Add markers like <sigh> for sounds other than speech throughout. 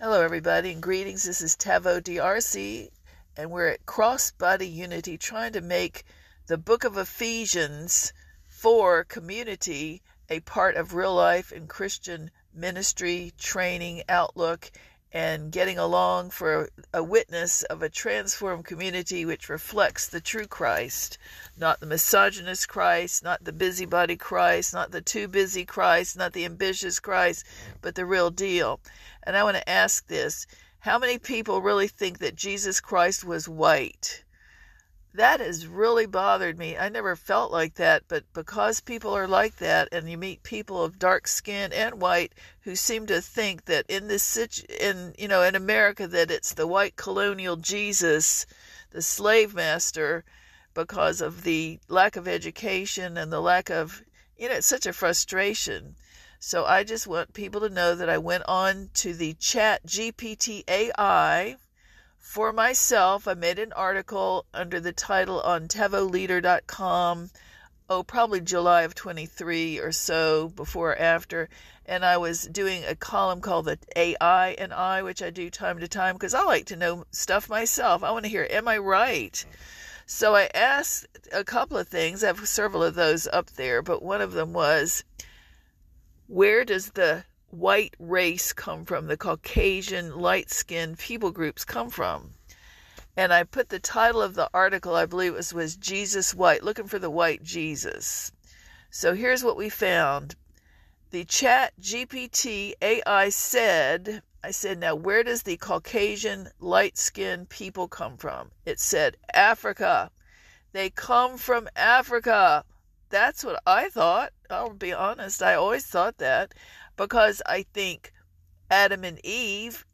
Hello, everybody, and greetings. This is Taveau DRC, and we're at Crossbody Unity trying to make the book of Ephesians for community a part of real life and Christian ministry, training, outlook, and getting along for a witness of a transformed community which reflects the true Christ, not the misogynist Christ, not the busybody Christ, not the too busy Christ, not the ambitious Christ, but the real deal. And I want to ask this how many people really think that Jesus Christ was white? that has really bothered me. I never felt like that, but because people are like that, and you meet people of dark skin and white who seem to think that in this situ- in you know in America that it's the white colonial Jesus, the slave master, because of the lack of education and the lack of you know it's such a frustration. So I just want people to know that I went on to the Chat GPT AI for myself, I made an article under the title on TevoLeader.com, oh, probably July of 23 or so, before or after. And I was doing a column called the AI and I, which I do time to time because I like to know stuff myself. I want to hear, am I right? So I asked a couple of things. I have several of those up there, but one of them was, where does the white race come from, the Caucasian light skinned people groups come from. And I put the title of the article, I believe it was, was Jesus White, looking for the white Jesus. So here's what we found. The chat GPT AI said, I said, now where does the Caucasian light skinned people come from? It said, Africa. They come from Africa. That's what I thought. I'll be honest. I always thought that because I think Adam and Eve,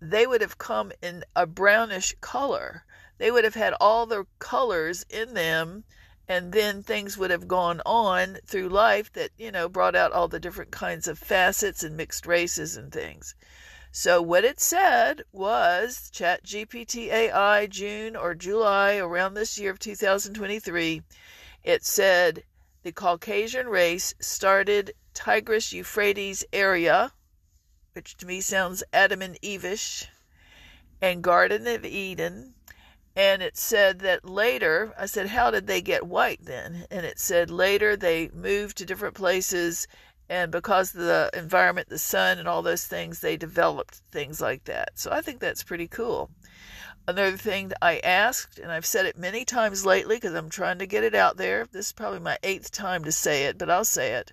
they would have come in a brownish color. They would have had all the colors in them, and then things would have gone on through life that, you know, brought out all the different kinds of facets and mixed races and things. So what it said was Chat GPT AI June or July around this year of 2023. It said the Caucasian race started Tigris Euphrates area, which to me sounds Adam and Evish, and Garden of Eden. And it said that later, I said, How did they get white then? And it said later they moved to different places, and because of the environment, the sun, and all those things, they developed things like that. So I think that's pretty cool. Another thing that I asked, and I've said it many times lately because I'm trying to get it out there. This is probably my eighth time to say it, but I'll say it.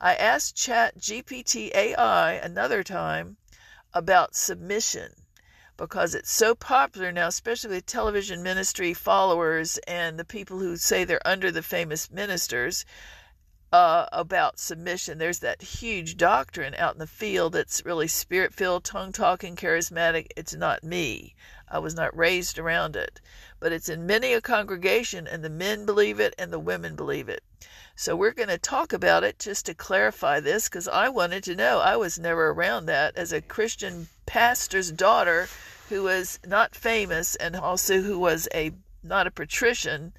I asked Chat GPT AI another time about submission because it's so popular now, especially with television ministry followers and the people who say they're under the famous ministers. Uh, about submission. There's that huge doctrine out in the field that's really spirit filled, tongue talking, charismatic. It's not me. I was not raised around it. But it's in many a congregation, and the men believe it and the women believe it. So we're going to talk about it just to clarify this because I wanted to know. I was never around that as a Christian pastor's daughter who was not famous and also who was a not a patrician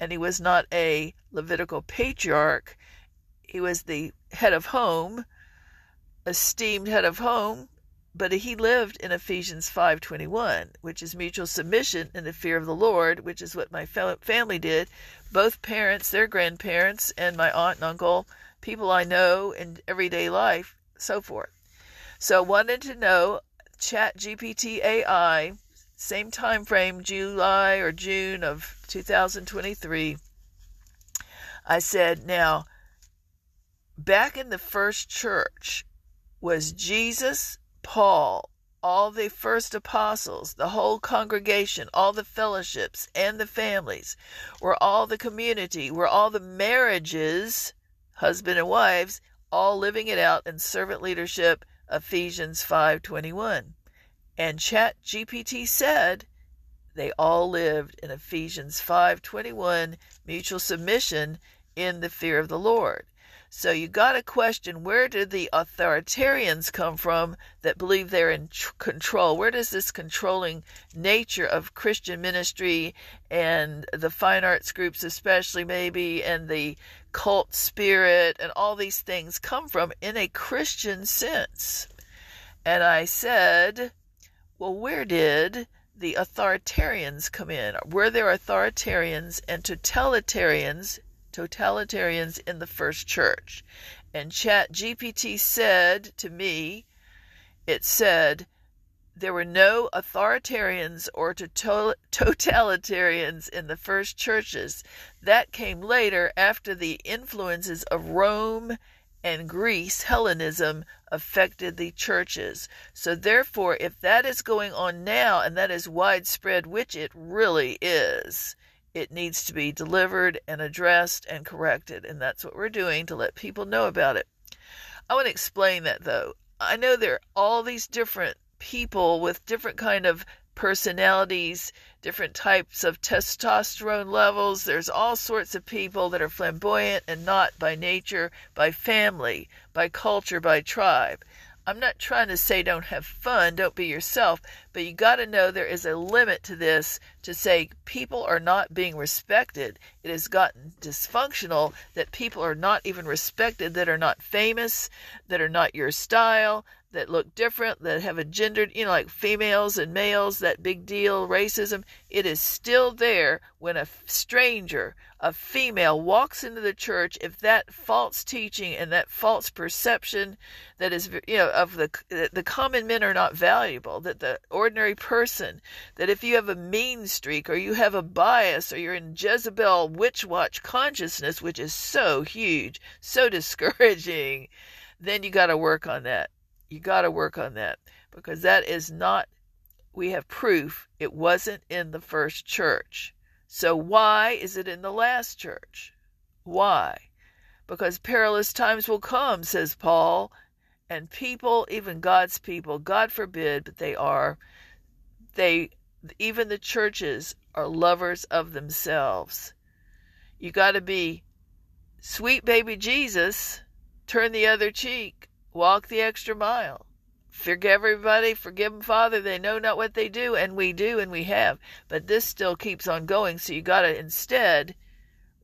and he was not a Levitical patriarch. He was the head of home, esteemed head of home, but he lived in Ephesians 5:21, which is mutual submission in the fear of the Lord, which is what my family did. Both parents, their grandparents, and my aunt and uncle, people I know in everyday life, so forth. So wanted to know Chat GPT AI, same time frame, July or June of 2023. I said, now, back in the first church, was Jesus Paul, all the first apostles, the whole congregation, all the fellowships and the families, were all the community, were all the marriages, husband and wives, all living it out in servant leadership, Ephesians 5:21. And Chat GPT said they all lived in Ephesians 5:21 mutual submission in the fear of the Lord. So you got to question where did the authoritarians come from that believe they're in tr- control? Where does this controlling nature of Christian ministry and the fine arts groups, especially maybe, and the cult spirit and all these things come from in a Christian sense? And I said, well, where did the authoritarians come in? Were there authoritarians and totalitarians, totalitarians in the first church? And Chat GPT said to me, it said, there were no authoritarians or totalitarians in the first churches. That came later after the influences of Rome and Greece, Hellenism, affected the churches. So, therefore, if that is going on now and that is widespread, which it really is, it needs to be delivered and addressed and corrected. And that's what we're doing to let people know about it. I want to explain that though. I know there are all these different people with different kind of personalities, different types of testosterone levels. There's all sorts of people that are flamboyant and not by nature, by family, by culture, by tribe. I'm not trying to say don't have fun, don't be yourself, but you got to know there is a limit to this to say people are not being respected. It has gotten dysfunctional that people are not even respected, that are not famous, that are not your style, that look different, that have a gendered, you know, like females and males, that big deal, racism, it is still there when a stranger, a female, walks into the church. If that false teaching and that false perception that is, you know, of the, the common men are not valuable, that the ordinary person, that if you have a mean streak or you have a bias or you're in Jezebel witch watch consciousness, which is so huge, so <laughs> discouraging, then you got to work on that you got to work on that because that is not, we have proof it wasn't in the first church. So why is it in the last church? Why? Because perilous times will come, says Paul, and people, even God's people, God forbid, but they are, they, even the churches are lovers of themselves. You got to be sweet baby Jesus, turn the other cheek, Walk the extra mile. Forgive everybody, forgive them, Father. They know not what they do, and we do, and we have. But this still keeps on going, so you got to instead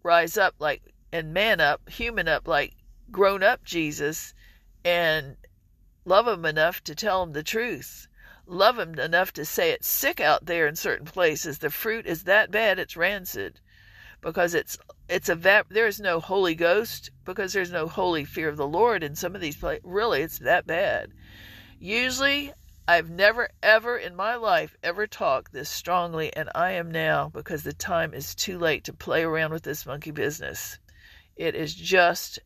rise up like and man up, human up like grown up Jesus, and love enough to tell the truth. Love enough to say it's sick out there in certain places. The fruit is that bad, it's rancid because it's it's a there is no Holy Ghost because there's no holy fear of the Lord in some of these places. Really, it's that bad. Usually, I've never ever in my life ever talked this strongly, and I am now because the time is too late to play around with this monkey business. It is just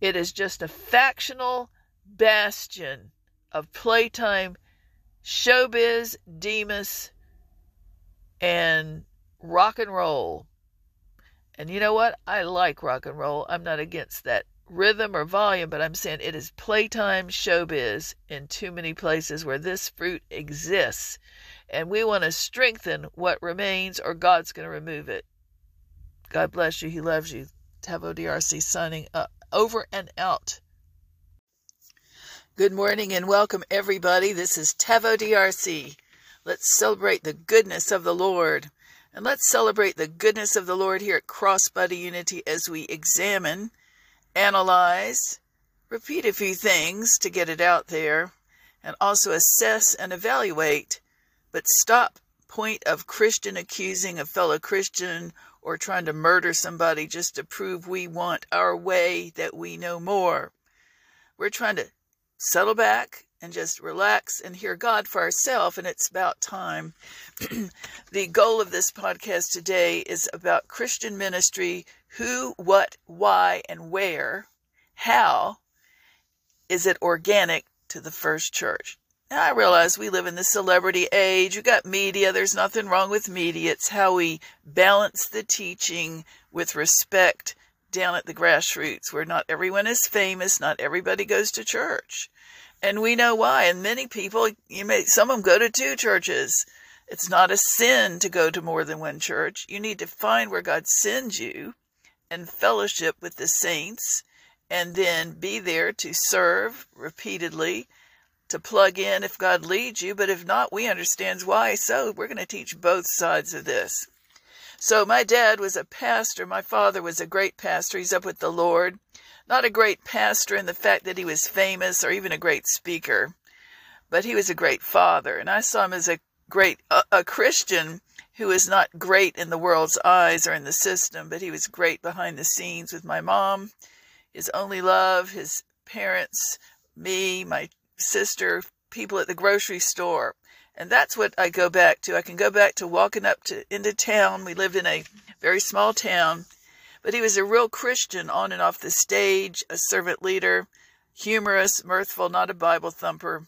it is just a factional bastion of playtime, showbiz, demas, and rock and roll and you know what? I like rock and roll. I'm not against that rhythm or volume, but I'm saying it is playtime showbiz in too many places where this fruit exists. And we want to strengthen what remains, or God's going to remove it. God bless you. He loves you. Taveau DRC signing up. Over and out. Good morning and welcome, everybody. This is Taveau DRC. Let's celebrate the goodness of the Lord. And let's celebrate the goodness of the Lord here at Crossbody Unity as we examine, analyze, repeat a few things to get it out there, and also assess and evaluate, but stop point of Christian accusing a fellow Christian or trying to murder somebody just to prove we want our way, that we know more. We're trying to settle back and just relax and hear God for ourselves, and it's about time. <clears throat> the goal of this podcast today is about Christian ministry who, what, why, and where. How is it organic to the first church? Now, I realize we live in the celebrity age. You got media. There's nothing wrong with media. It's how we balance the teaching with respect down at the grassroots, where not everyone is famous, not everybody goes to church. And we know why. And many people, you may, some of them go to two churches. It's not a sin to go to more than one church. You need to find where God sends you and fellowship with the saints and then be there to serve repeatedly, to plug in if God leads you. But if not, we understand why. So we're going to teach both sides of this. So my dad was a pastor. My father was a great pastor. He's up with the Lord. Not a great pastor in the fact that he was famous or even a great speaker. but he was a great father. And I saw him as a great, a, a Christian who was not great in the world's eyes or in the system, but he was great behind the scenes with my mom, his only love, his parents, me, my sister, people at the grocery store. And that's what I go back to. I can go back to walking up to into town. We lived in a very small town, but he was a real Christian on and off the stage, a servant leader, humorous, mirthful, not a Bible thumper.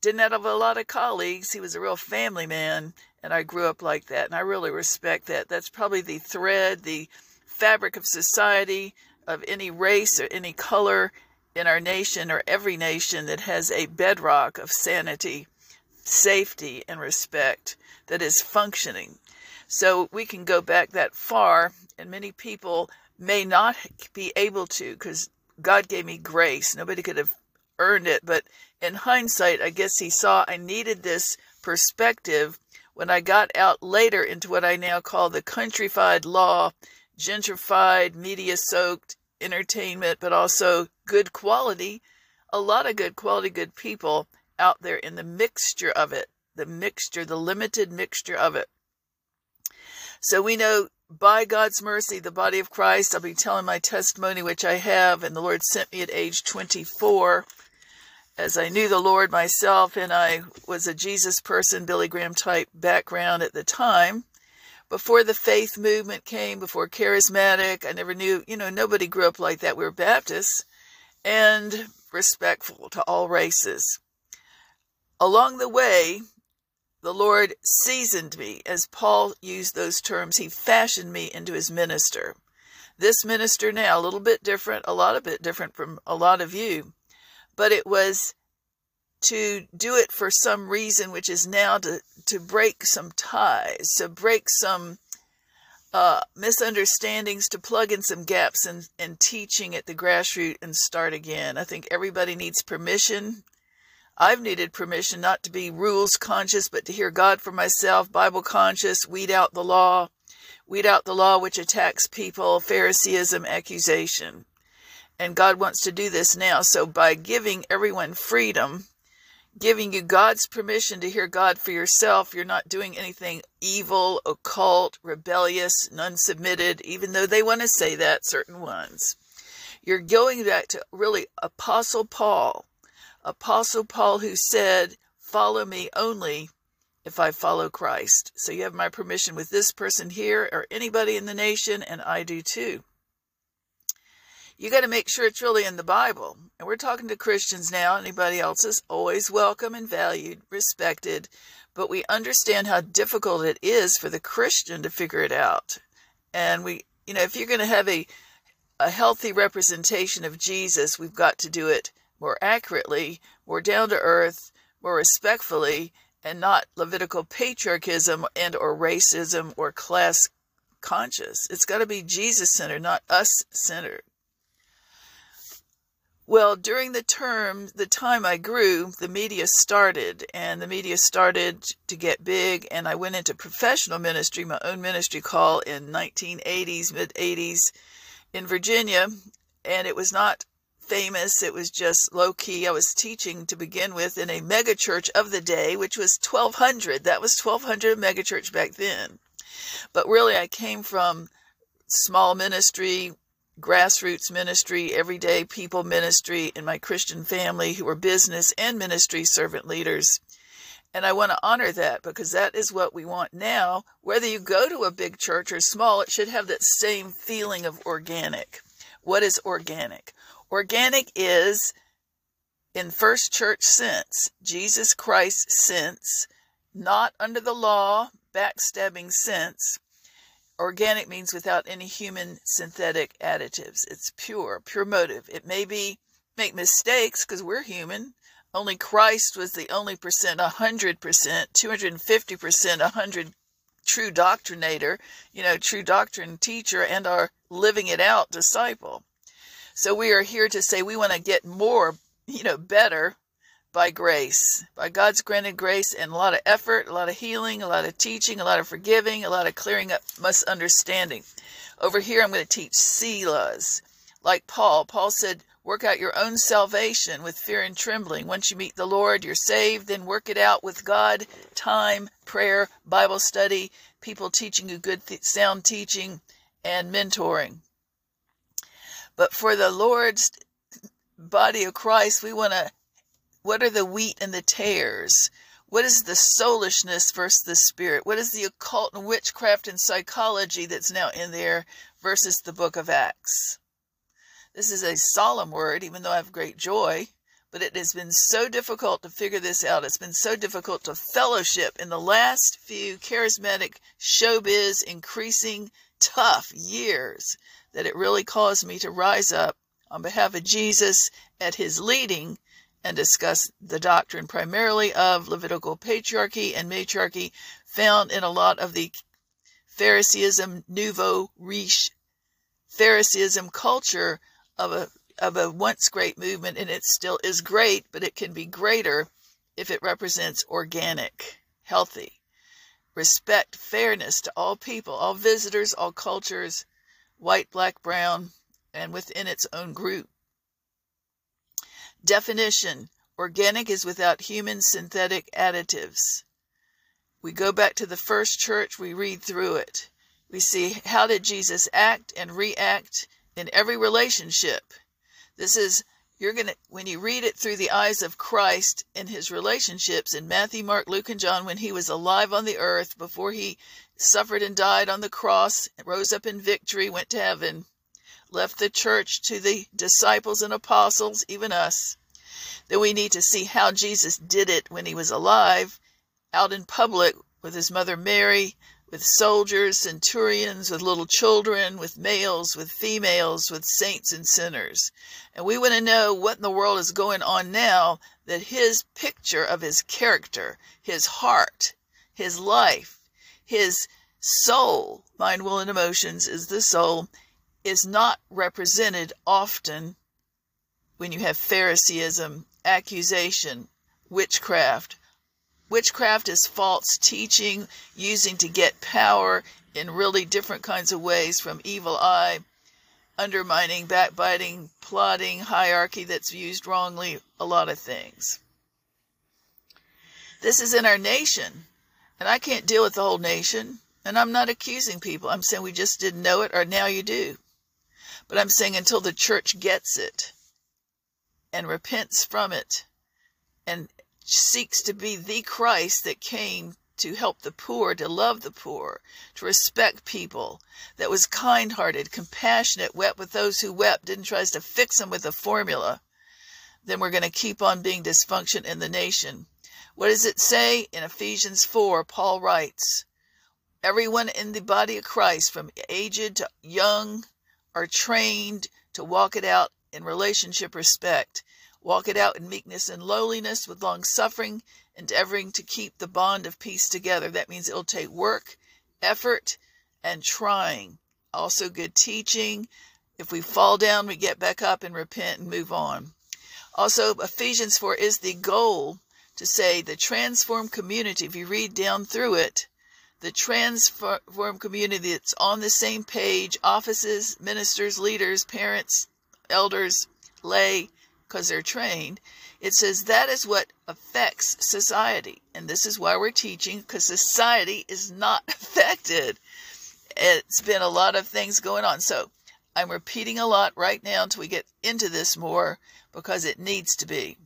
Didn't have a lot of colleagues. He was a real family man, and I grew up like that, and I really respect that. That's probably the thread, the fabric of society, of any race or any color in our nation or every nation that has a bedrock of sanity safety and respect that is functioning. So we can go back that far, and many people may not be able to because God gave me grace. Nobody could have earned it, but in hindsight, I guess He saw I needed this perspective when I got out later into what I now call the countrified law, gentrified, media soaked entertainment, but also good quality, a lot of good quality, good people out there in the mixture of it, the mixture, the limited mixture of it. So we know by God's mercy, the body of Christ, I'll be telling my testimony, which I have, and the Lord sent me at age 24. As I knew the Lord myself, and I was a Jesus person, Billy Graham type background at the time. Before the faith movement came, before charismatic, I never knew, you know, nobody grew up like that. We were Baptists and respectful to all races. Along the way, the Lord seasoned me, as Paul used those terms. He fashioned me into his minister. This minister now, a little bit different, a lot of bit different from a lot of you, but it was to do it for some reason, which is now to, to break some ties, to break some uh, misunderstandings, to plug in some gaps in, in teaching at the grassroots and start again. I think everybody needs permission I've needed permission not to be rules conscious, but to hear God for myself, Bible conscious, weed out the law, weed out the law which attacks people, Phariseeism, accusation. And God wants to do this now. So by giving everyone freedom, giving you God's permission to hear God for yourself, you're not doing anything evil, occult, rebellious, non submitted, even though they want to say that, certain ones. You're going back to really Apostle Paul Apostle Paul, who said, Follow me only if I follow Christ. So you have my permission with this person here or anybody in the nation, and I do too. You got to make sure it's really in the Bible. And we're talking to Christians now. Anybody else is always welcome and valued, respected. But we understand how difficult it is for the Christian to figure it out. And we, you know, if you're going to have a, a healthy representation of Jesus, we've got to do it more accurately, more down to earth, more respectfully, and not Levitical patriarchism and or racism or class conscious. It's got to be Jesus centered, not us centered. Well, during the term, the time I grew, the media started, and the media started to get big, and I went into professional ministry, my own ministry call in 1980s, mid 80s in Virginia, and it was not famous. It was just low key. I was teaching to begin with in a megachurch of the day, which was 1200. That was 1200 megachurch back then. But really, I came from small ministry, grassroots ministry, everyday people ministry in my Christian family who were business and ministry servant leaders. And I want to honor that because that is what we want now. Whether you go to a big church or small, it should have that same feeling of organic. What is organic? Organic is, in first church sense, Jesus Christ sense, not under the law, backstabbing sense. Organic means without any human synthetic additives. It's pure, pure motive. It may be make mistakes because we're human. Only Christ was the only percent, 100%, 250%, 100 true doctrinator, you know, true doctrine teacher, and our living it out disciple. So we are here to say we want to get more, you know, better by grace, by God's granted grace, and a lot of effort, a lot of healing, a lot of teaching, a lot of forgiving, a lot of clearing up misunderstanding. Over here, I'm going to teach Selahs, like Paul. Paul said, Work out your own salvation with fear and trembling. Once you meet the Lord, you're saved. Then work it out with God, time, prayer, Bible study, people teaching you good, sound teaching, and mentoring. But for the Lord's body of Christ, we want to, what are the wheat and the tares? What is the soulishness versus the spirit? What is the occult and witchcraft and psychology that's now in there versus the book of Acts? This is a solemn word, even though I have great joy, but it has been so difficult to figure this out. It's been so difficult to fellowship in the last few charismatic showbiz increasing tough years that it really caused me to rise up on behalf of Jesus at his leading and discuss the doctrine primarily of Levitical patriarchy and matriarchy found in a lot of the Phariseeism, nouveau riche Phariseeism culture of a of a once great movement and it still is great, but it can be greater if it represents organic, healthy, respect, fairness to all people, all visitors, all cultures, white, black, brown, and within its own group. Definition Organic is without human synthetic additives. We go back to the first church, we read through it. We see how did Jesus act and react in every relationship. This is you're going to when you read it through the eyes of Christ in his relationships in Matthew, Mark, Luke and John when he was alive on the earth before he suffered and died on the cross, rose up in victory, went to heaven, left the church to the disciples and apostles, even us. Then we need to see how Jesus did it when he was alive, out in public with his mother Mary, with soldiers, centurions, with little children, with males, with females, with saints and sinners. And we want to know what in the world is going on now that his picture of his character, his heart, his life, his soul, mind, will, and emotions is the soul, is not represented often when you have Phariseeism, accusation, witchcraft, Witchcraft is false teaching, using to get power in really different kinds of ways from evil eye, undermining, backbiting, plotting, hierarchy that's used wrongly, a lot of things. This is in our nation, and I can't deal with the whole nation, and I'm not accusing people. I'm saying we just didn't know it, or now you do. But I'm saying until the church gets it and repents from it and seeks to be the Christ that came to help the poor, to love the poor, to respect people, that was kind hearted, compassionate, wept with those who wept, didn't try to fix them with a formula, then we're going to keep on being dysfunction in the nation. What does it say in Ephesians 4? Paul writes, Everyone in the body of Christ, from aged to young, are trained to walk it out in relationship respect Walk it out in meekness and lowliness with long suffering, endeavoring to keep the bond of peace together. That means it'll take work, effort, and trying. Also, good teaching. If we fall down, we get back up and repent and move on. Also, Ephesians 4 is the goal to say the transformed community. If you read down through it, the transformed community that's on the same page offices, ministers, leaders, parents, elders, lay, because they're trained, it says that is what affects society. And this is why we're teaching, because society is not <laughs> affected. It's been a lot of things going on. So I'm repeating a lot right now until we get into this more because it needs to be.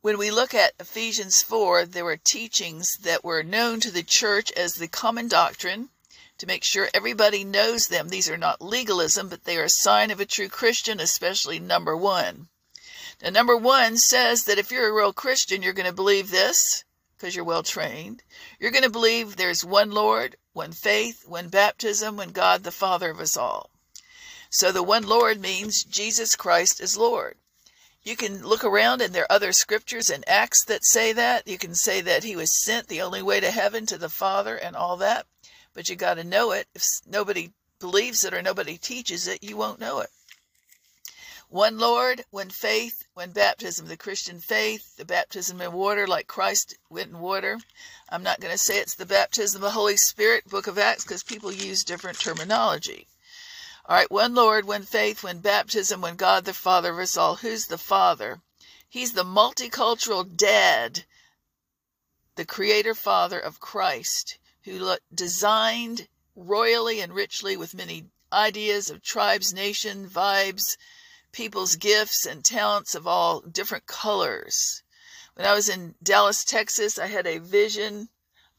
When we look at Ephesians 4, there were teachings that were known to the church as the common doctrine to make sure everybody knows them. These are not legalism, but they are a sign of a true Christian, especially number one. Now, number one says that if you're a real Christian, you're going to believe this because you're well trained. You're going to believe there's one Lord, one faith, one baptism, one God, the Father of us all. So the one Lord means Jesus Christ is Lord. You can look around and there are other scriptures and Acts that say that. You can say that he was sent the only way to heaven to the Father and all that but you got to know it. If nobody believes it or nobody teaches it, you won't know it. One Lord, one faith, one baptism. The Christian faith, the baptism in water, like Christ went in water. I'm not going to say it's the baptism of the Holy Spirit, Book of Acts, because people use different terminology. All right, one Lord, one faith, one baptism, one God the Father of us all. Who's the Father? He's the multicultural dad, the creator father of Christ, who designed royally and richly with many ideas of tribes, nation, vibes, people's gifts and talents of all different colors. When I was in Dallas, Texas, I had a vision,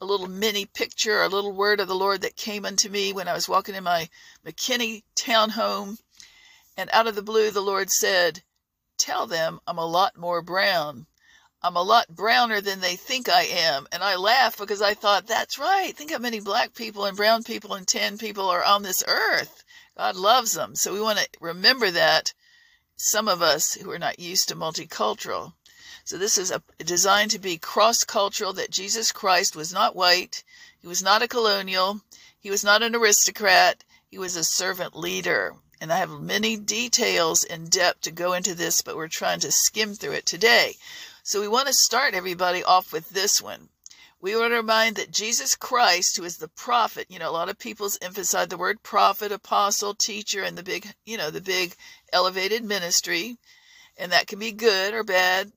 a little mini picture, a little word of the Lord that came unto me when I was walking in my McKinney townhome. And out of the blue, the Lord said, Tell them I'm a lot more brown. I'm a lot browner than they think I am. And I laughed because I thought, that's right. Think how many black people and brown people and tan people are on this earth. God loves them. So we want to remember that some of us who are not used to multicultural. So this is a, designed to be cross-cultural that Jesus Christ was not white. He was not a colonial. He was not an aristocrat. He was a servant leader. And I have many details in depth to go into this, but we're trying to skim through it today. So we want to start everybody off with this one. We want to remind that Jesus Christ, who is the prophet, you know, a lot of people's emphasize the word prophet, apostle, teacher, and the big, you know, the big elevated ministry. And that can be good or bad.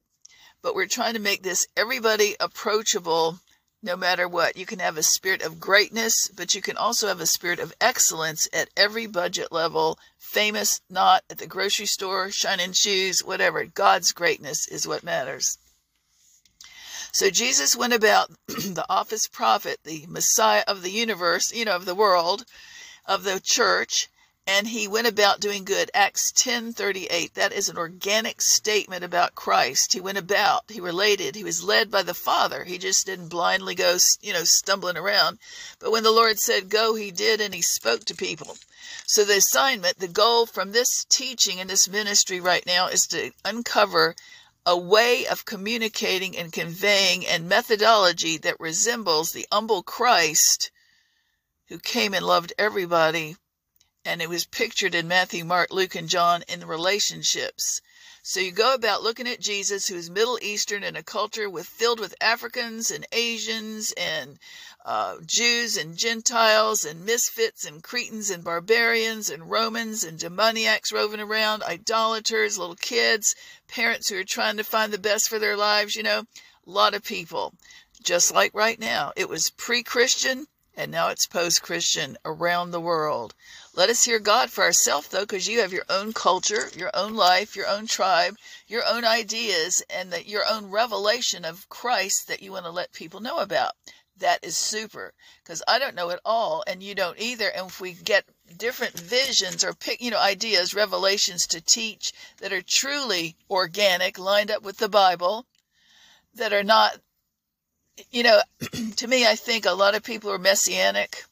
But we're trying to make this everybody approachable no matter what. You can have a spirit of greatness, but you can also have a spirit of excellence at every budget level. Famous, not at the grocery store, shining shoes, whatever. God's greatness is what matters. So Jesus went about <clears throat> the office prophet, the Messiah of the universe, you know, of the world, of the church, and he went about doing good. Acts 10:38. That is an organic statement about Christ. He went about, he related, he was led by the Father. He just didn't blindly go, you know, stumbling around. But when the Lord said go, he did and he spoke to people. So the assignment, the goal from this teaching and this ministry right now is to uncover a way of communicating and conveying and methodology that resembles the humble Christ who came and loved everybody. And it was pictured in Matthew, Mark, Luke, and John in the relationships. So you go about looking at Jesus, who is Middle Eastern in a culture with filled with Africans and Asians and uh, Jews and Gentiles and misfits and Cretans and barbarians and Romans and demoniacs roving around, idolaters, little kids, parents who are trying to find the best for their lives, you know, a lot of people. Just like right now, it was pre Christian and now it's post Christian around the world. Let us hear God for ourselves, though, because you have your own culture, your own life, your own tribe, your own ideas, and your own revelation of Christ that you want to let people know about that is super because I don't know it all and you don't either. And if we get different visions or pick, you know, ideas, revelations to teach that are truly organic, lined up with the Bible, that are not, you know, <clears throat> to me, I think a lot of people are messianic.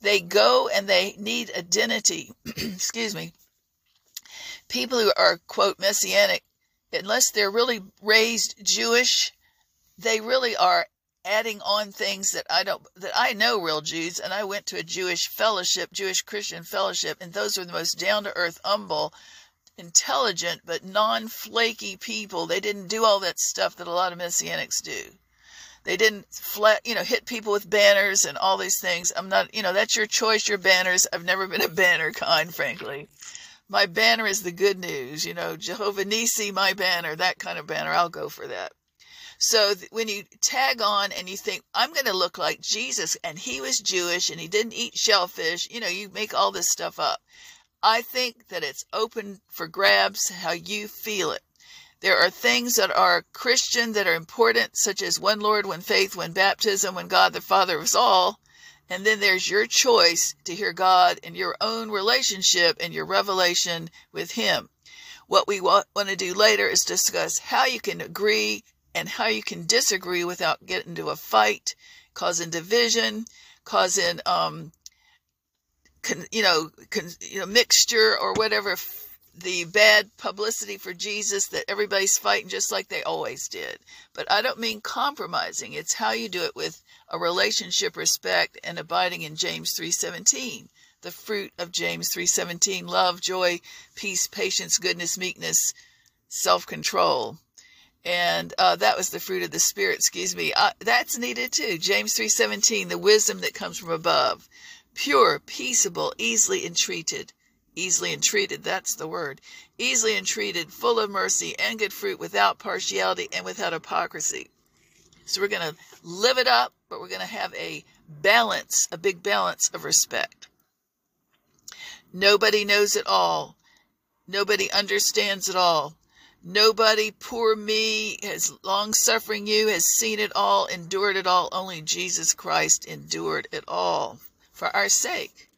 They go and they need identity. <clears throat> Excuse me. People who are, quote, messianic, unless they're really raised Jewish, they really are adding on things that I don't that I know real Jews and I went to a Jewish fellowship, Jewish Christian fellowship, and those were the most down to earth, humble, intelligent, but non flaky people. They didn't do all that stuff that a lot of messianics do. They didn't flat, you know, hit people with banners and all these things. I'm not, you know, that's your choice, your banners. I've never been a banner kind, frankly. My banner is the good news, you know, Jehovah Nissi, my banner, that kind of banner. I'll go for that. So when you tag on and you think, I'm going to look like Jesus and he was Jewish and he didn't eat shellfish, you know, you make all this stuff up. I think that it's open for grabs how you feel it. There are things that are Christian that are important, such as one Lord, one faith, one baptism, one God the Father of us all. And then there's your choice to hear God in your own relationship and your revelation with Him. What we want to do later is discuss how you can agree and how you can disagree without getting into a fight, causing division, causing um, con, you know, con, you know, mixture or whatever. The bad publicity for Jesus that everybody's fighting just like they always did. But I don't mean compromising. It's how you do it with a relationship, respect, and abiding in James 3:17 the fruit of James 3:17 love joy peace patience goodness meekness self-control. And uh, that was the fruit of the spirit excuse me. Uh, that's needed too. James 3.17 the wisdom that comes from above. Pure peaceable easily entreated easily entreated, that's the word. Easily entreated, full of mercy and good fruit, without partiality and without hypocrisy. So we're going to live it up, but we're going to have a balance, a big balance of respect. Nobody knows it all. Nobody understands it all. Nobody, poor me, has long suffering you, has seen it all, endured it all. Only Jesus Christ endured it all for our sake.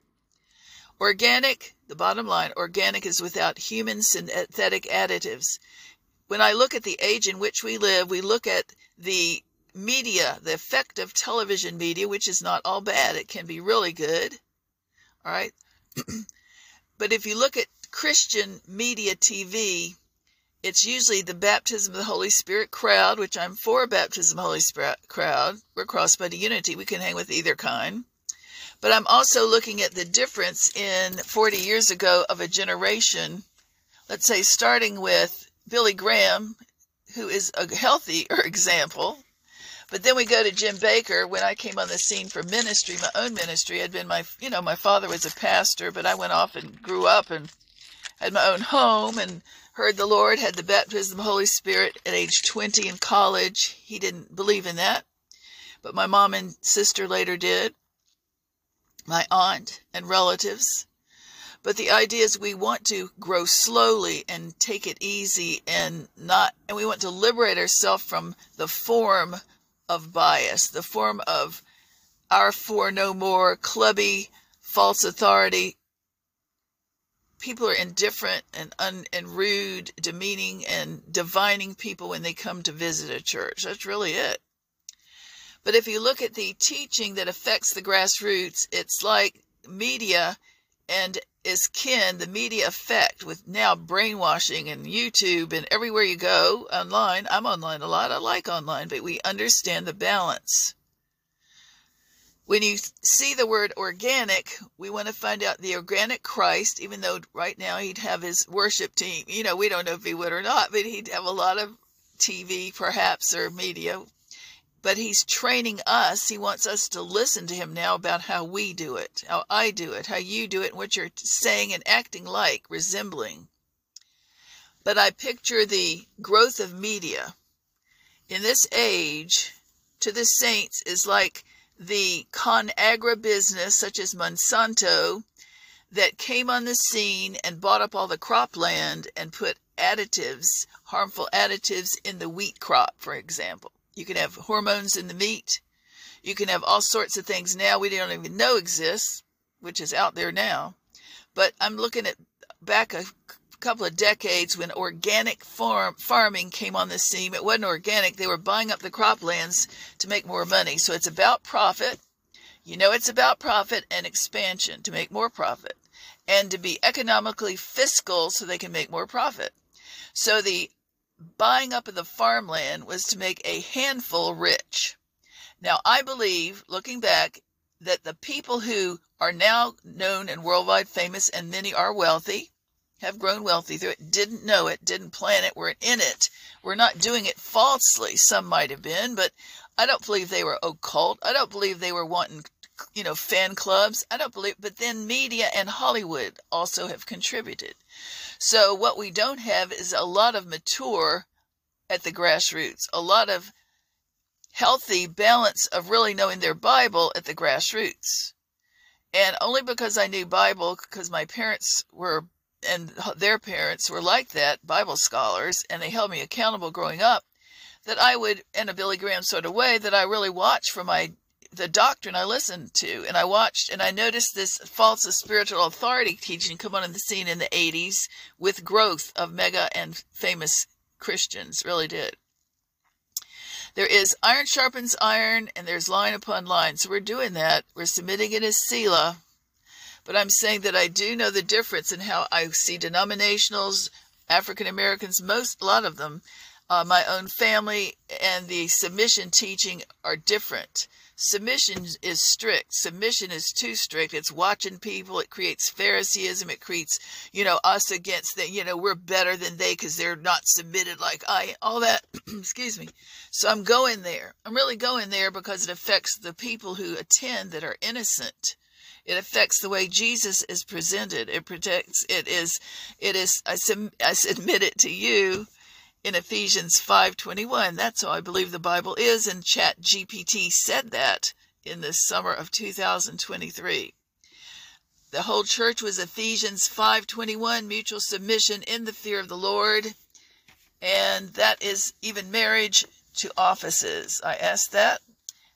Organic, the bottom line, organic is without human synthetic additives. When I look at the age in which we live, we look at the media, the effect of television media, which is not all bad. It can be really good. All right. <clears throat> but if you look at Christian media TV, it's usually the baptism of the Holy Spirit crowd, which I'm for baptism of the Holy Spirit crowd. We're cross-body unity. We can hang with either kind. But I'm also looking at the difference in 40 years ago of a generation, let's say starting with Billy Graham, who is a healthier <laughs> example. But then we go to Jim Bakker. When I came on the scene for ministry, my own ministry, had been my, you know, my father was a pastor, but I went off and grew up and had my own home and heard the Lord, had the baptism of the Holy Spirit at age 20 in college. He didn't believe in that, but my mom and sister later did, my aunt and relatives. But the idea is we want to grow slowly and take it easy and not, and we want to liberate ourselves from the form of bias, the form of our for no more, clubby, false authority, people are indifferent and un, and rude, demeaning and divining people when they come to visit a church. That's really it. But if you look at the teaching that affects the grassroots, it's like media and is kin the media effect with now brainwashing and YouTube and everywhere you go online. I'm online a lot. I like online, but we understand the balance. When you see the word organic, we want to find out the organic Christ, even though right now he'd have his worship team. You know, we don't know if he would or not, but he'd have a lot of TV perhaps or media. But he's training us. He wants us to listen to him now about how we do it, how I do it, how you do it, and what you're saying and acting like, resembling. But I picture the growth of media in this age to the saints is like the ConAgra business, such as Monsanto, that came on the scene and bought up all the cropland and put additives, harmful additives in the wheat crop, for example. You can have hormones in the meat. You can have all sorts of things now we don't even know exists, which is out there now. But I'm looking at back a couple of decades when organic farm farming came on the scene. It wasn't organic. They were buying up the croplands to make more money. So it's about profit. You know it's about profit and expansion to make more profit and to be economically fiscal so they can make more profit. So the buying up of the farmland was to make a handful rich. Now I believe, looking back, that the people who are now known and worldwide famous and many are wealthy have grown wealthy through it, didn't know it, didn't plan it, we're in it. We're not doing it falsely. Some might have been, but I don't believe they were occult. I don't believe they were wanting, you know, fan clubs. I don't believe, but then media and Hollywood also have contributed. So what we don't have is a lot of mature at the grassroots, a lot of healthy balance of really knowing their Bible at the grassroots. And only because I knew Bible, because my parents were and their parents were like that, Bible scholars, and they held me accountable growing up, that I would, in a Billy Graham sort of way, that I really watched for my the doctrine I listened to, and I watched and I noticed this false spiritual authority teaching come on in the scene in the 80s with growth of mega and famous Christians, really did. There is iron sharpens iron, and there's line upon line. So we're doing that. We're submitting it as Selah but I'm saying that I do know the difference in how I see denominationals, African Americans, most, a lot of them, uh, my own family, and the submission teaching are different. Submission is strict. Submission is too strict. It's watching people. It creates Phariseeism. It creates, you know, us against them. You know, we're better than they because they're not submitted like I. All that. <clears throat> excuse me. So I'm going there. I'm really going there because it affects the people who attend that are innocent It affects the way Jesus is presented. It protects, it is, it is, I, I submit it to you in Ephesians 5:21. That's how I believe the Bible is and Chat GPT said that in the summer of 2023. The whole church was Ephesians 5:21, mutual submission in the fear of the Lord. And that is even marriage to offices. I asked that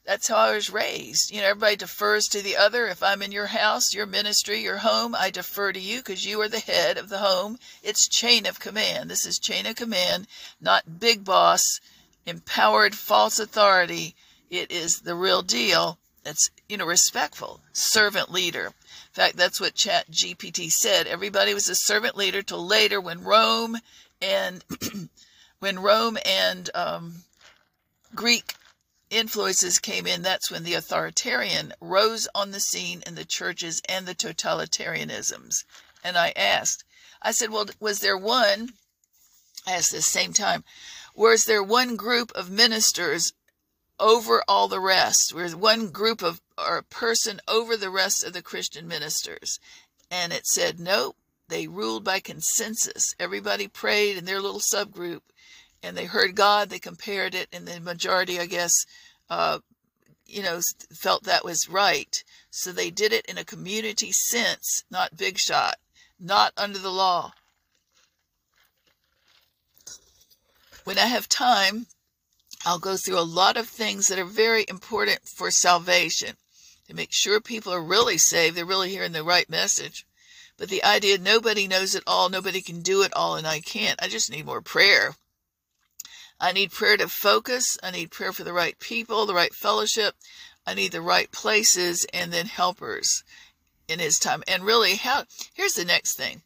that's how I was raised. You know, everybody defers to the other. If I'm in your house, your ministry, your home, I defer to you because you are the head of the home. It's chain of command. This is chain of command, not big boss, empowered false authority. It is the real deal. It's, you know, respectful, servant leader. In fact, that's what Chat GPT said. Everybody was a servant leader till later when Rome and <clears throat> when Rome and um, Greek influences came in, that's when the authoritarian rose on the scene in the churches and the totalitarianisms. And I asked, I said, well, was there one, asked the same time, was there one group of ministers over all the rest? Was one group of, or a person over the rest of the Christian ministers? And it said, nope, they ruled by consensus. Everybody prayed in their little subgroup and they heard God, they compared it, and the majority, I guess, uh, you know, felt that was right. So they did it in a community sense, not big shot, not under the law. When I have time, I'll go through a lot of things that are very important for salvation to make sure people are really saved, they're really hearing the right message. But the idea nobody knows it all, nobody can do it all, and I can't. I just need more prayer. I need prayer to focus. I need prayer for the right people, the right fellowship. I need the right places and then helpers in his time. And really, how here's the next thing.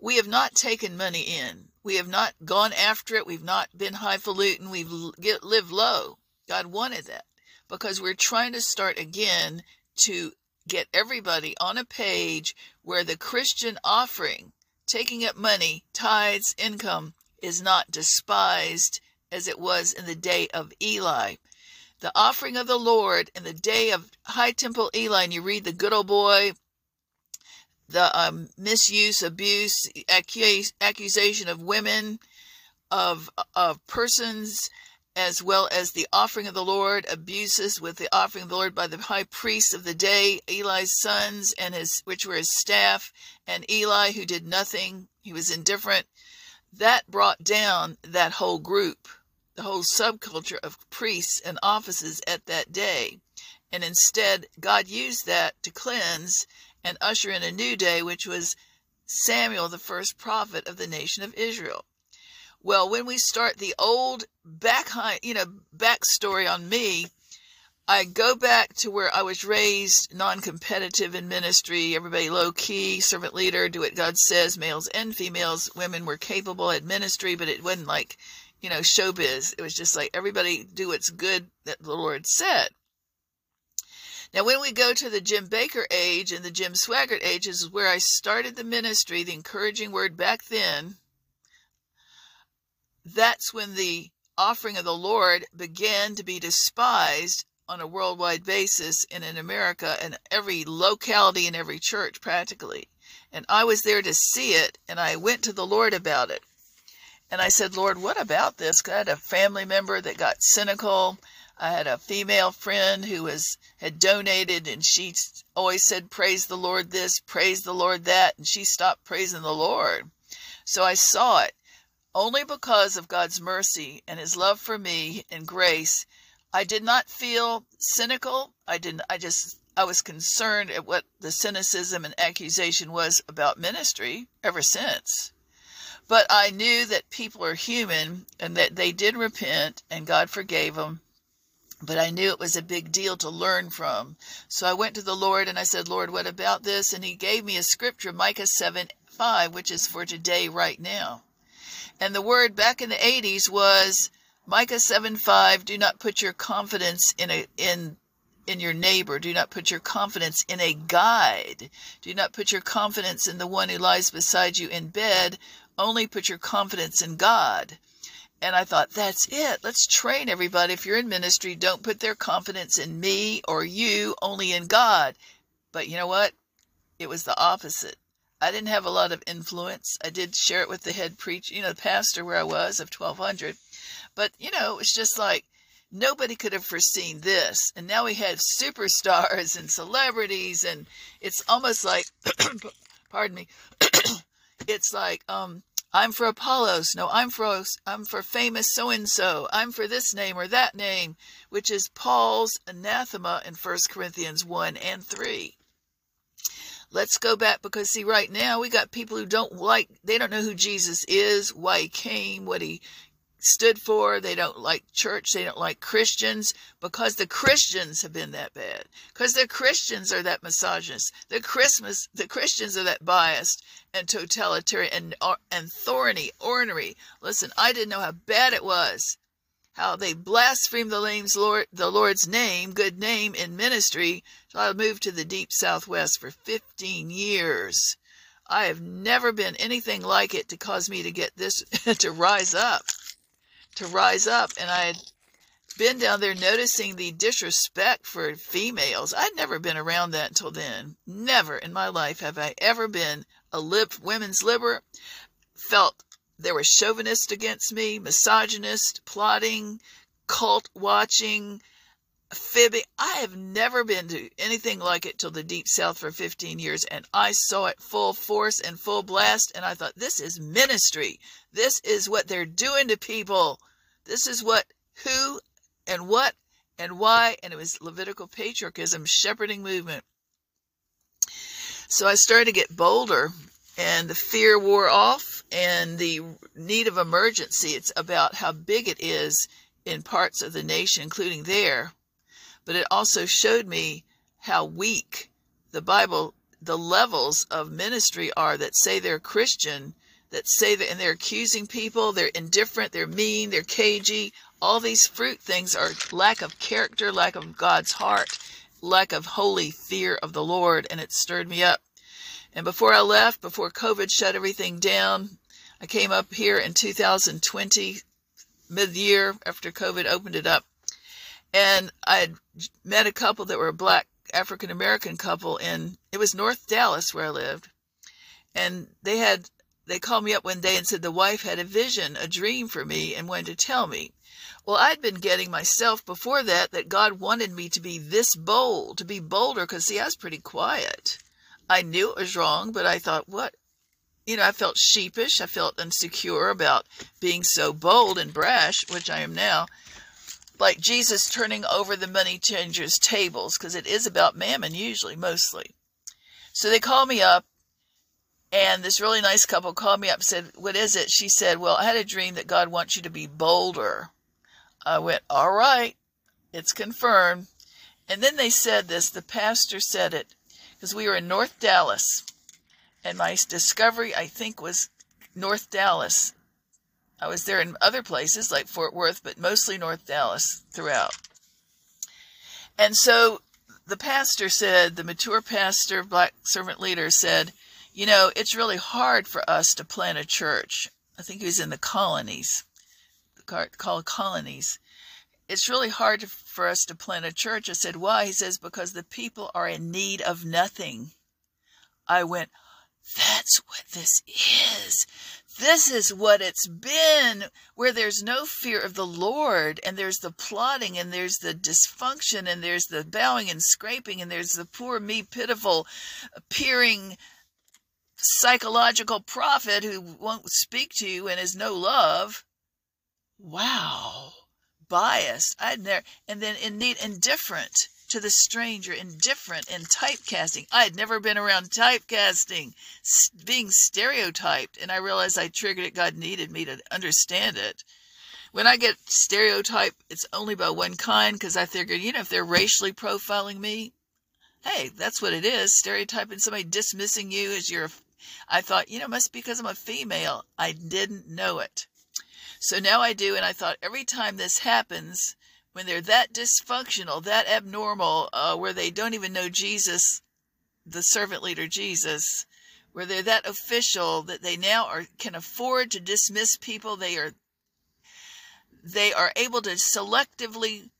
We have not taken money in. We have not gone after it. We've not been highfalutin. We've lived low. God wanted that because we're trying to start again to get everybody on a page where the Christian offering, taking up money, tithes, income, is not despised as it was in the day of Eli. The offering of the Lord in the day of High Temple Eli, and you read the good old boy, the um, misuse, abuse, accusation of women, of, of persons, as well as the offering of the Lord, abuses with the offering of the Lord by the high priest of the day, Eli's sons, and his which were his staff, and Eli who did nothing, he was indifferent. That brought down that whole group the whole subculture of priests and offices at that day. And instead, God used that to cleanse and usher in a new day, which was Samuel, the first prophet of the nation of Israel. Well, when we start the old back, you know, backstory on me, I go back to where I was raised, non-competitive in ministry, everybody low key, servant leader, do what God says, males and females. Women were capable at ministry, but it wasn't like you know, showbiz. It was just like everybody do what's good that the Lord said. Now, when we go to the Jim Bakker age and the Jim Swaggart age, is where I started the ministry, the encouraging word back then. That's when the offering of the Lord began to be despised on a worldwide basis and in America and every locality in every church practically. And I was there to see it, and I went to the Lord about it. And I said, Lord, what about this? I had a family member that got cynical. I had a female friend who was had donated and she always said, praise the Lord this, praise the Lord that. And she stopped praising the Lord. So I saw it. Only because of God's mercy and his love for me and grace, I did not feel cynical. I didn't, I just, I was concerned at what the cynicism and accusation was about ministry ever since. But I knew that people are human and that they did repent and God forgave them. But I knew it was a big deal to learn from. So I went to the Lord and I said, Lord, what about this? And he gave me a scripture, Micah 7 5, which is for today, right now. And the word back in the 80s was Micah 7 5, do not put your confidence in a in in your neighbor. Do not put your confidence in a guide. Do not put your confidence in the one who lies beside you in bed, only put your confidence in God. And I thought, that's it. Let's train everybody. If you're in ministry, don't put their confidence in me or you, only in God. But you know what? It was the opposite. I didn't have a lot of influence. I did share it with the head preacher, you know, the pastor where I was of 1200. But, you know, it's just like nobody could have foreseen this. And now we have superstars <laughs> and celebrities, and it's almost like, <coughs> pardon me, it's like, um, I'm for Apollos. No, I'm for I'm for famous so and so. I'm for this name or that name, which is Paul's anathema in 1 Corinthians 1 and 3. Let's go back because see right now we got people who don't like they don't know who Jesus is, why he came, what he stood for. They don't like church. They don't like Christians because the Christians have been that bad. Because the Christians are that misogynist. The Christmas, the Christians are that biased and totalitarian and, uh, and thorny, ornery. Listen, I didn't know how bad it was. How they blaspheme the name's Lord, the Lord's name, good name in ministry. So I moved to the deep Southwest for 15 years. I have never been anything like it to cause me to get this <laughs> to rise up to rise up. And I had been down there noticing the disrespect for females. I'd never been around that until then. Never in my life have I ever been a lib women's liber. Felt there were chauvinists against me, misogynist, plotting, cult watching, fibbing. I have never been to anything like it till the deep south for 15 years, and I saw it full force and full blast, and I thought, this is ministry. This is what they're doing to people. This is what, who, and what, and why, and it was Levitical patriarchism, shepherding movement. So I started to get bolder, and the fear wore off, and the need of emergency. It's about how big it is in parts of the nation, including there but it also showed me how weak the Bible, the levels of ministry are that say they're Christian, that say that, and they're accusing people, they're indifferent, they're mean, they're cagey. All these fruit things are lack of character, lack of God's heart, lack of holy fear of the Lord, and it stirred me up. And before I left, before COVID shut everything down, I came up here in 2020, mid year after COVID opened it up. And I met a couple that were a black African American couple in it was North Dallas where I lived. And they had they called me up one day and said the wife had a vision, a dream for me and wanted to tell me. Well, I'd been getting myself before that that God wanted me to be this bold, to be bolder because see, I was pretty quiet. I knew it was wrong, but I thought, what you know, I felt sheepish. I felt insecure about being so bold and brash, which I am now like Jesus turning over the money changers' tables, because it is about mammon usually, mostly. So they called me up, and this really nice couple called me up and said, What is it? She said, Well, I had a dream that God wants you to be bolder. I went, All right, it's confirmed. And then they said this, the pastor said it, because we were in North Dallas, and my discovery, I think, was North Dallas. I was there in other places like Fort Worth, but mostly North Dallas throughout. And so the pastor said, the mature pastor, black servant leader said, you know, it's really hard for us to plant a church. I think he was in the colonies, called colonies. It's really hard for us to plant a church. I said, why? He says, because the people are in need of nothing. I went, that's what this is. This is what it's been, where there's no fear of the Lord, and there's the plotting, and there's the dysfunction, and there's the bowing and scraping, and there's the poor me, pitiful, peering psychological prophet who won't speak to you and is no love. Wow. Biased. I'd never, and then in need, indifferent to the stranger, indifferent and typecasting. I had never been around typecasting, being stereotyped, and I realized I triggered it. God needed me to understand it. When I get stereotyped, it's only by one kind because I figured, you know, if they're racially profiling me, hey, that's what it is. Stereotyping somebody dismissing you as your. I thought, you know, must be because I'm a female. I didn't know it. So now I do, and I thought every time this happens, when they're that dysfunctional, that abnormal, uh, where they don't even know Jesus, the servant leader Jesus, where they're that official that they now are can afford to dismiss people. They are they are able to selectively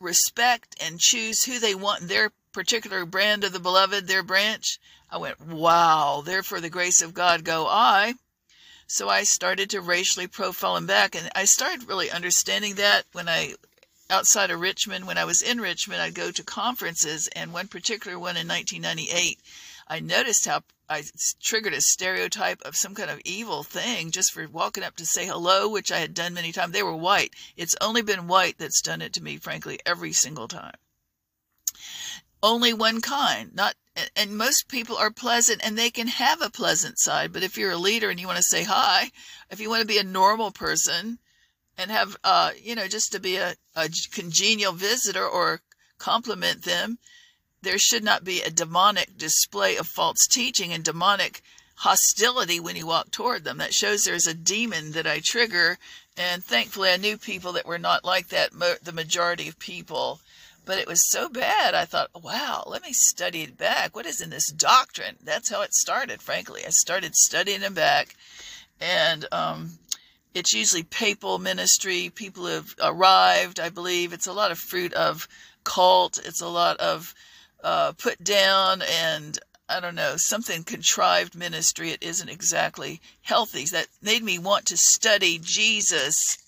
respect and choose who they want in their particular brand of the beloved, their branch. I went, wow, therefore the grace of God go I. So I started to racially profile them back. And I started really understanding that when I, outside of Richmond, when I was in Richmond, I'd go to conferences. And one particular one in 1998, I noticed how I triggered a stereotype of some kind of evil thing just for walking up to say hello, which I had done many times. They were white. It's only been white that's done it to me, frankly, every single time. Only one kind, not and most people are pleasant and they can have a pleasant side. But if you're a leader and you want to say hi, if you want to be a normal person and have, uh, you know, just to be a, a congenial visitor or compliment them, there should not be a demonic display of false teaching and demonic hostility when you walk toward them. That shows there's a demon that I trigger. And thankfully, I knew people that were not like that, the majority of people. But it was so bad, I thought, wow, let me study it back. What is in this doctrine? That's how it started, frankly. I started studying it back. And um, it's usually papal ministry. People have arrived, I believe. It's a lot of fruit of cult. It's a lot of uh, put down and I don't know, something contrived ministry. It isn't exactly healthy. That made me want to study Jesus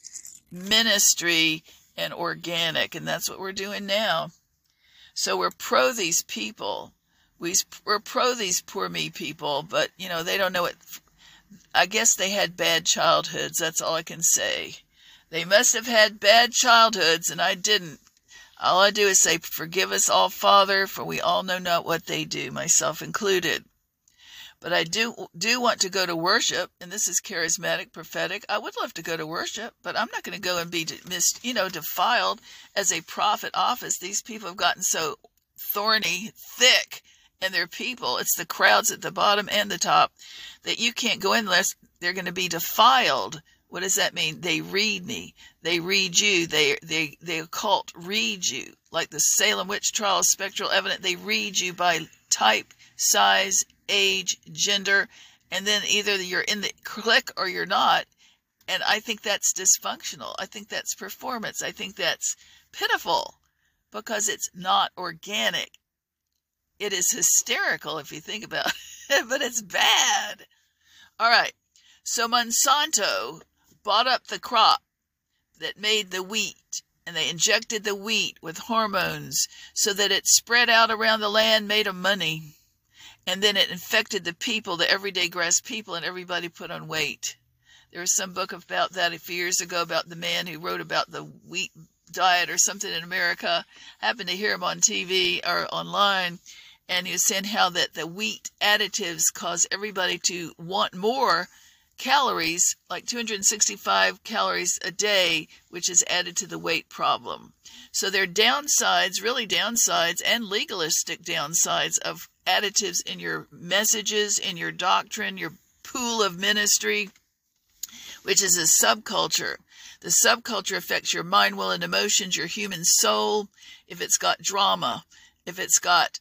ministry and organic, and that's what we're doing now. So we're pro these people. We, we're pro these poor me people, but you know, they don't know it. I guess they had bad childhoods. That's all I can say. They must have had bad childhoods, and I didn't. All I do is say, Forgive us all, Father, for we all know not what they do, myself included. But I do do want to go to worship, and this is charismatic, prophetic. I would love to go to worship, but I'm not going to go and be mis, you know, defiled as a prophet office. These people have gotten so thorny, thick, and their people. It's the crowds at the bottom and the top that you can't go in unless they're going to be defiled what does that mean? They read me. They read you. They they the occult read you. Like the Salem witch trials, spectral evidence, they read you by type, size, age, gender, and then either you're in the clique or you're not. And I think that's dysfunctional. I think that's performance. I think that's pitiful because it's not organic. It is hysterical if you think about <laughs> it, but it's bad. All right. So Monsanto bought up the crop that made the wheat and they injected the wheat with hormones so that it spread out around the land, made them money. And then it infected the people, the everyday grass people, and everybody put on weight. There was some book about that a few years ago about the man who wrote about the wheat diet or something in America. I happened to hear him on TV or online, and he was saying how that the wheat additives cause everybody to want more calories, like 265 calories a day, which is added to the weight problem. So there are downsides, really downsides, and legalistic downsides of additives in your messages, in your doctrine, your pool of ministry, which is a subculture. The subculture affects your mind, will, and emotions, your human soul. If it's got drama, if it's got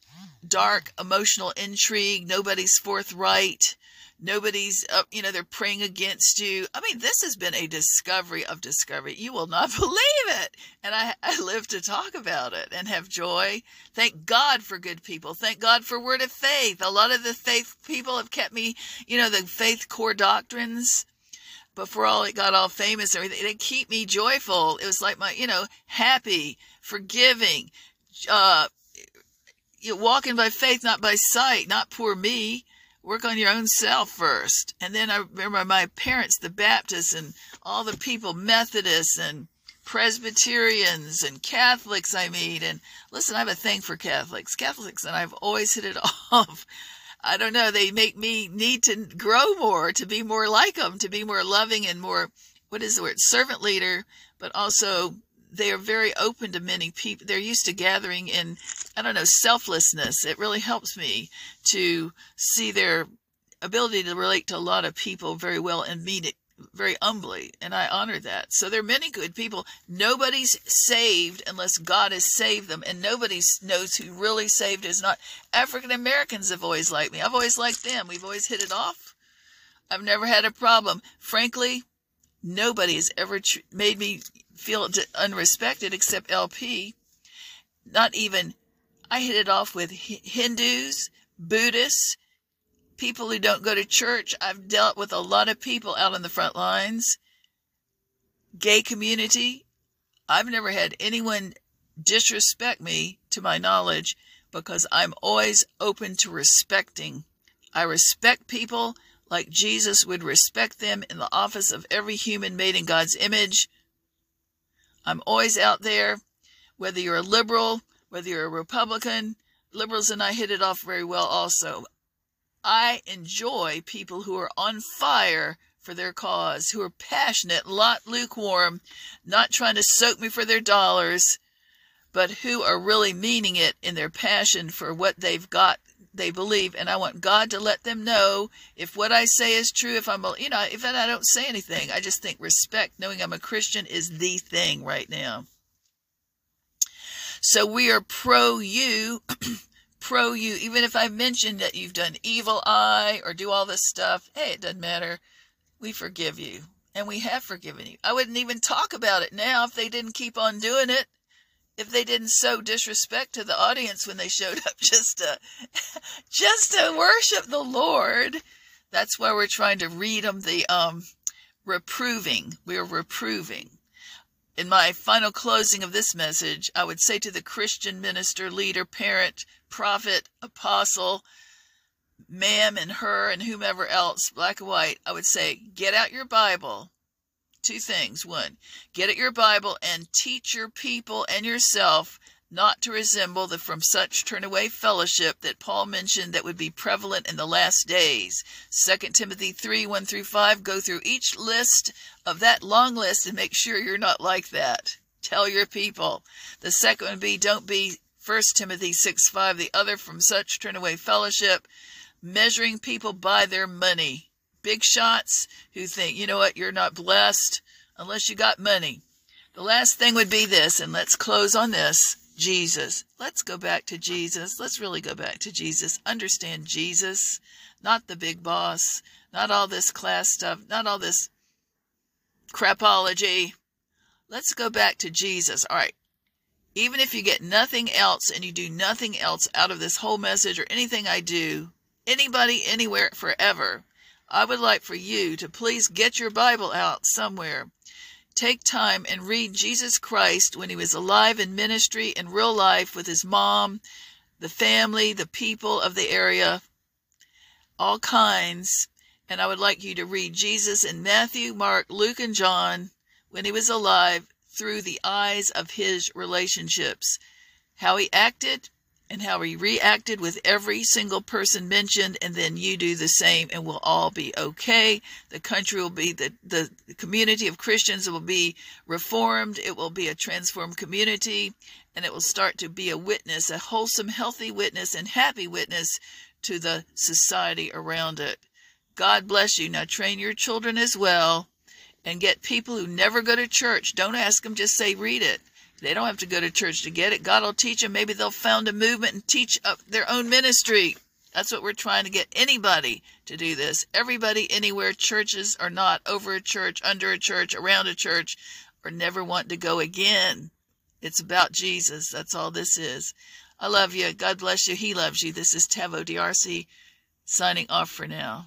dark emotional intrigue, nobody's forthright, nobody's uh, you know they're praying against you. I mean this has been a discovery of discovery. You will not <laughs> believe it. And i i live to talk about it and have joy. Thank god for good people. Thank god for word of faith. A lot of the faith people have kept me you know the faith core doctrines before all it got all famous everything. They keep me joyful. It was like my you know happy forgiving uh you walking by faith not by sight not poor me work on your own self first. And then I remember my parents, the Baptists, and all the people, Methodists and Presbyterians and Catholics I meet. And listen, I have a thing for Catholics. Catholics, and I've always hit it <laughs> off. I don't know, they make me need to grow more, to be more like them, to be more loving and more, what is the word, servant leader, but also they are very open to many people. They're used to gathering in, I don't know, selflessness. It really helps me to see their ability to relate to a lot of people very well and mean it very humbly. And I honor that. So there are many good people. Nobody's saved unless God has saved them. And nobody knows who really saved is not. African Americans have always liked me. I've always liked them. We've always hit it off. I've never had a problem. Frankly, nobody has ever made me feel unrespected except LP. Not even, I hit it off with Hindus, Buddhists, people who don't go to church. I've dealt with a lot of people out on the front lines. Gay community. I've never had anyone disrespect me to my knowledge because I'm always open to respecting. I respect people like Jesus would respect them in the office of every human made in God's image. I'm always out there, whether you're a liberal, whether you're a Republican. Liberals and I hit it off very well also. I enjoy people who are on fire for their cause, who are passionate, not lukewarm, not trying to soak me for their dollars, but who are really meaning it in their passion for what they've got, they believe. And I want God to let them know if what I say is true, if I'm, you know, if I don't say anything, I just think respect, knowing I'm a Christian is the thing right now. So we are pro you <clears throat> pro you, even if I mentioned that you've done evil eye or do all this stuff, hey, it doesn't matter. We forgive you. And we have forgiven you. I wouldn't even talk about it now if they didn't keep on doing it. If they didn't sow disrespect to the audience when they showed up <laughs> just to just to worship the Lord. That's why we're trying to read them the um reproving. We're reproving. In my final closing of this message, I would say to the Christian minister, leader, parent, prophet, apostle, ma'am, and her, and whomever else, black and white, I would say, get out your Bible. Two things. One, get at your Bible and teach your people and yourself not to resemble the from such turn away fellowship that Paul mentioned that would be prevalent in the last days. 2 Timothy 3 1 through 5. Go through each list of that long list and make sure you're not like that. Tell your people. The second would be don't be 1 Timothy 6 5, the other from such turn away fellowship, measuring people by their money. Big shots who think, you know what, you're not blessed unless you got money. The last thing would be this, and let's close on this. Jesus. Let's go back to Jesus. Let's really go back to Jesus. Understand Jesus, not the big boss, not all this class stuff, not all this crapology. Let's go back to Jesus. All right. Even if you get nothing else and you do nothing else out of this whole message or anything I do, anybody, anywhere, forever, I would like for you to please get your Bible out somewhere take time and read Jesus Christ when he was alive in ministry in real life with his mom, the family, the people of the area, all kinds. And I would like you to read Jesus in Matthew, Mark, Luke, and John when he was alive through the eyes of his relationships. How he acted, and how he reacted with every single person mentioned, and then you do the same, and we'll all be okay. The country will be, the, the community of Christians will be reformed. It will be a transformed community, and it will start to be a witness, a wholesome, healthy witness, and happy witness to the society around it. God bless you. Now train your children as well, and get people who never go to church. Don't ask them, just say, read it they don't have to go to church to get it. God will teach them. Maybe they'll found a movement and teach up their own ministry. That's what we're trying to get anybody to do this. Everybody, anywhere, churches or not, over a church, under a church, around a church, or never want to go again. It's about Jesus. That's all this is. I love you. God bless you. He loves you. This is Taveau DRC signing off for now.